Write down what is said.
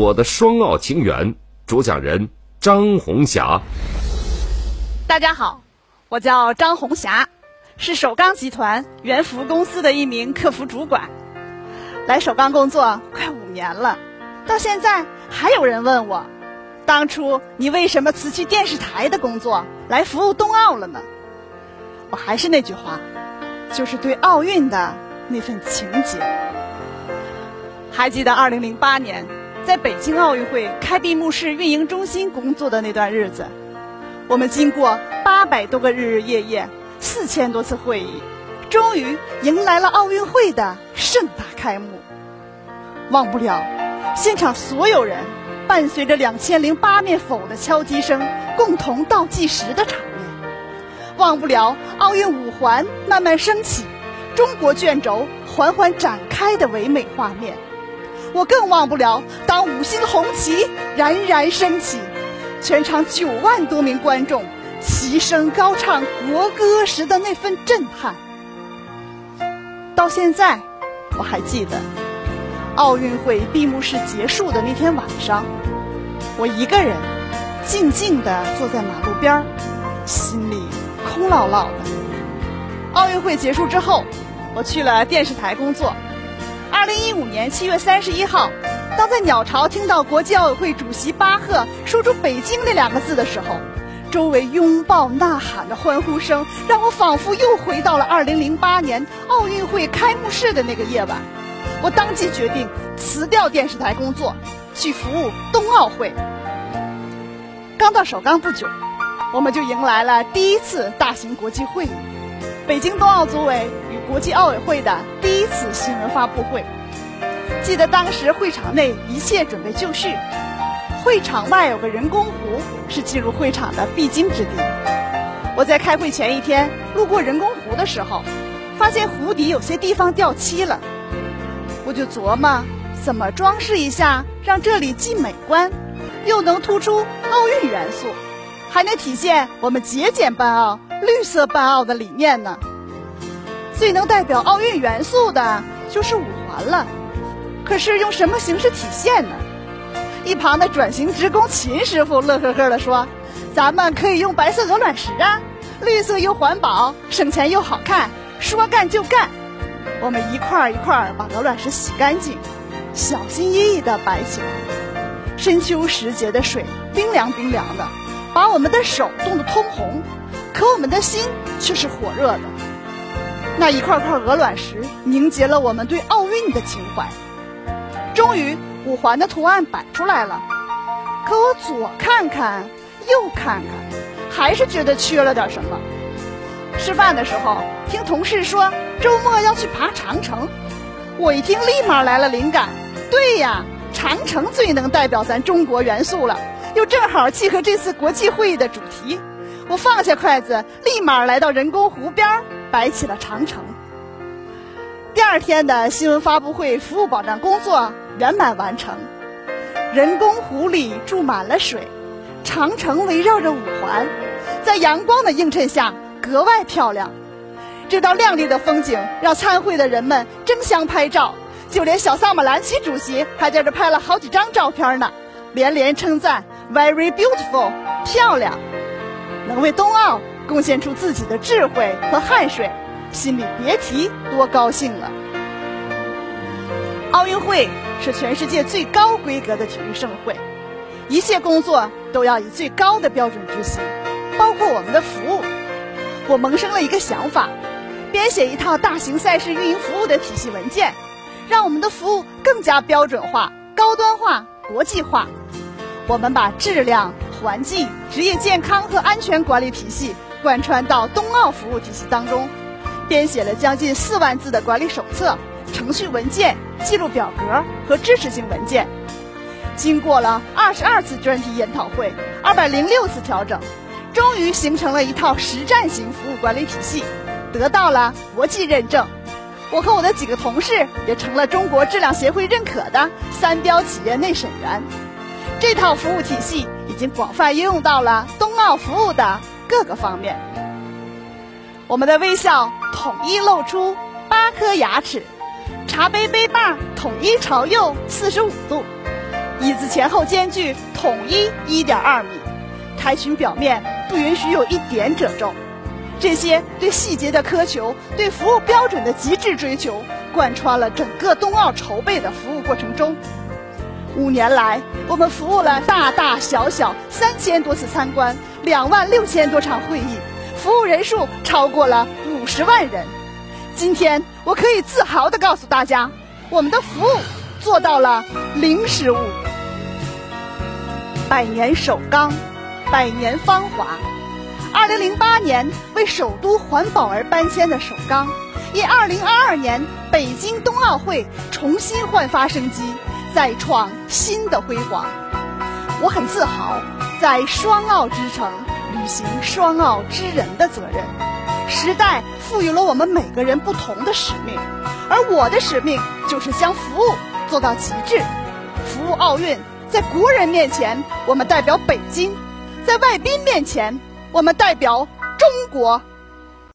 我的双奥情缘》，主讲人张红霞。大家好，我叫张红霞，是首钢集团原服公司的一名客服主管。来首钢工作快五年了，到现在还有人问我，当初你为什么辞去电视台的工作来服务冬奥了呢？我还是那句话，就是对奥运的那份情结。还记得2008年在北京奥运会开闭幕式运营中心工作的那段日子。我们经过八百多个日日夜夜、四千多次会议，终于迎来了奥运会的盛大开幕。忘不了现场所有人伴随着两千零八面否的敲击声，共同倒计时的场面。忘不了奥运五环慢慢升起，中国卷轴缓缓展开的唯美画面。我更忘不了当五星红旗冉冉升起。全场九万多名观众齐声高唱国歌时的那份震撼，到现在我还记得，奥运会闭幕式结束的那天晚上，我一个人静静地坐在马路边儿心里空落落的。奥运会结束之后，我去了电视台工作。二零一五年七月三十一号。当在鸟巢听到国际奥委会主席巴赫说出“北京”那两个字的时候，周围拥抱呐喊的欢呼声让我仿佛又回到了2008年奥运会开幕式的那个夜晚。我当即决定辞掉电视台工作，去服务冬奥会。刚到首钢不久，我们就迎来了第一次大型国际会议——北京冬奥组委国际奥委会的第一次新闻发布会。记得当时会场内一切准备就绪，会场外有个人工湖，是进入会场的必经之地。我在开会前一天路过人工湖的时候，发现湖底有些地方掉漆了，我就琢磨怎么装饰一下，让这里既美观，又能突出奥运元素，还能体现我们节俭办奥、绿色办奥的理念呢。最能代表奥运元素的就是五环了。可是用什么形式体现呢？一旁的转型职工秦师傅乐呵呵地说：“咱们可以用白色鹅卵石啊，绿色又环保，省钱又好看，说干就干。”我们一块儿一块儿把鹅卵石洗干净，小心翼翼地摆起来。深秋时节的水冰凉冰凉的，把我们的手冻得通红，可我们的心却是火热的。那一块块鹅卵石凝结了我们对奥运的情怀。终于，五环的图案摆出来了，可我左看看，右看看，还是觉得缺了点什么。吃饭的时候，听同事说周末要去爬长城，我一听立马来了灵感。对呀，长城最能代表咱中国元素了，又正好契合这次国际会议的主题。我放下筷子，立马来到人工湖边，摆起了长城。第二天的新闻发布会，服务保障工作圆满完成。人工湖里注满了水，长城围绕着五环，在阳光的映衬下格外漂亮。这道亮丽的风景让参会的人们争相拍照，就连小萨马兰奇主席还在这拍了好几张照片呢，连连称赞 “very beautiful”，漂亮。能为冬奥贡献出自己的智慧和汗水。心里别提多高兴了。奥运会是全世界最高规格的体育盛会，一切工作都要以最高的标准执行，包括我们的服务。我萌生了一个想法，编写一套大型赛事运营服务的体系文件，让我们的服务更加标准化、高端化、国际化。我们把质量、环境、职业健康和安全管理体系贯穿到冬奥服务体系当中。编写了将近四万字的管理手册、程序文件、记录表格和支持性文件，经过了二十二次专题研讨会、二百零六次调整，终于形成了一套实战型服务管理体系，得到了国际认证。我和我的几个同事也成了中国质量协会认可的三标企业内审员。这套服务体系已经广泛应用到了冬奥服务的各个方面。我们的微笑统一露出八颗牙齿，茶杯杯把统一朝右四十五度，椅子前后间距统一一点二米，台裙表面不允许有一点褶皱。这些对细节的苛求，对服务标准的极致追求，贯穿了整个冬奥筹备的服务过程中。五年来，我们服务了大大小小三千多次参观，两万六千多场会议，服务人数超过了五十万人。今天，我可以自豪地告诉大家，我们的服务做到了零失误。百年首钢，百年芳华。二零零八年为首都环保而搬迁的首钢，因二零二二年北京冬奥会重新焕发生机，再创新的辉煌。我很自豪，在双奥之城履行双奥之人的责任。时代赋予了我们每个人不同的使命，而我的使命就是将服务做到极致。服务奥运，在国人面前，我们代表北京；在外宾面前，我们代表中国。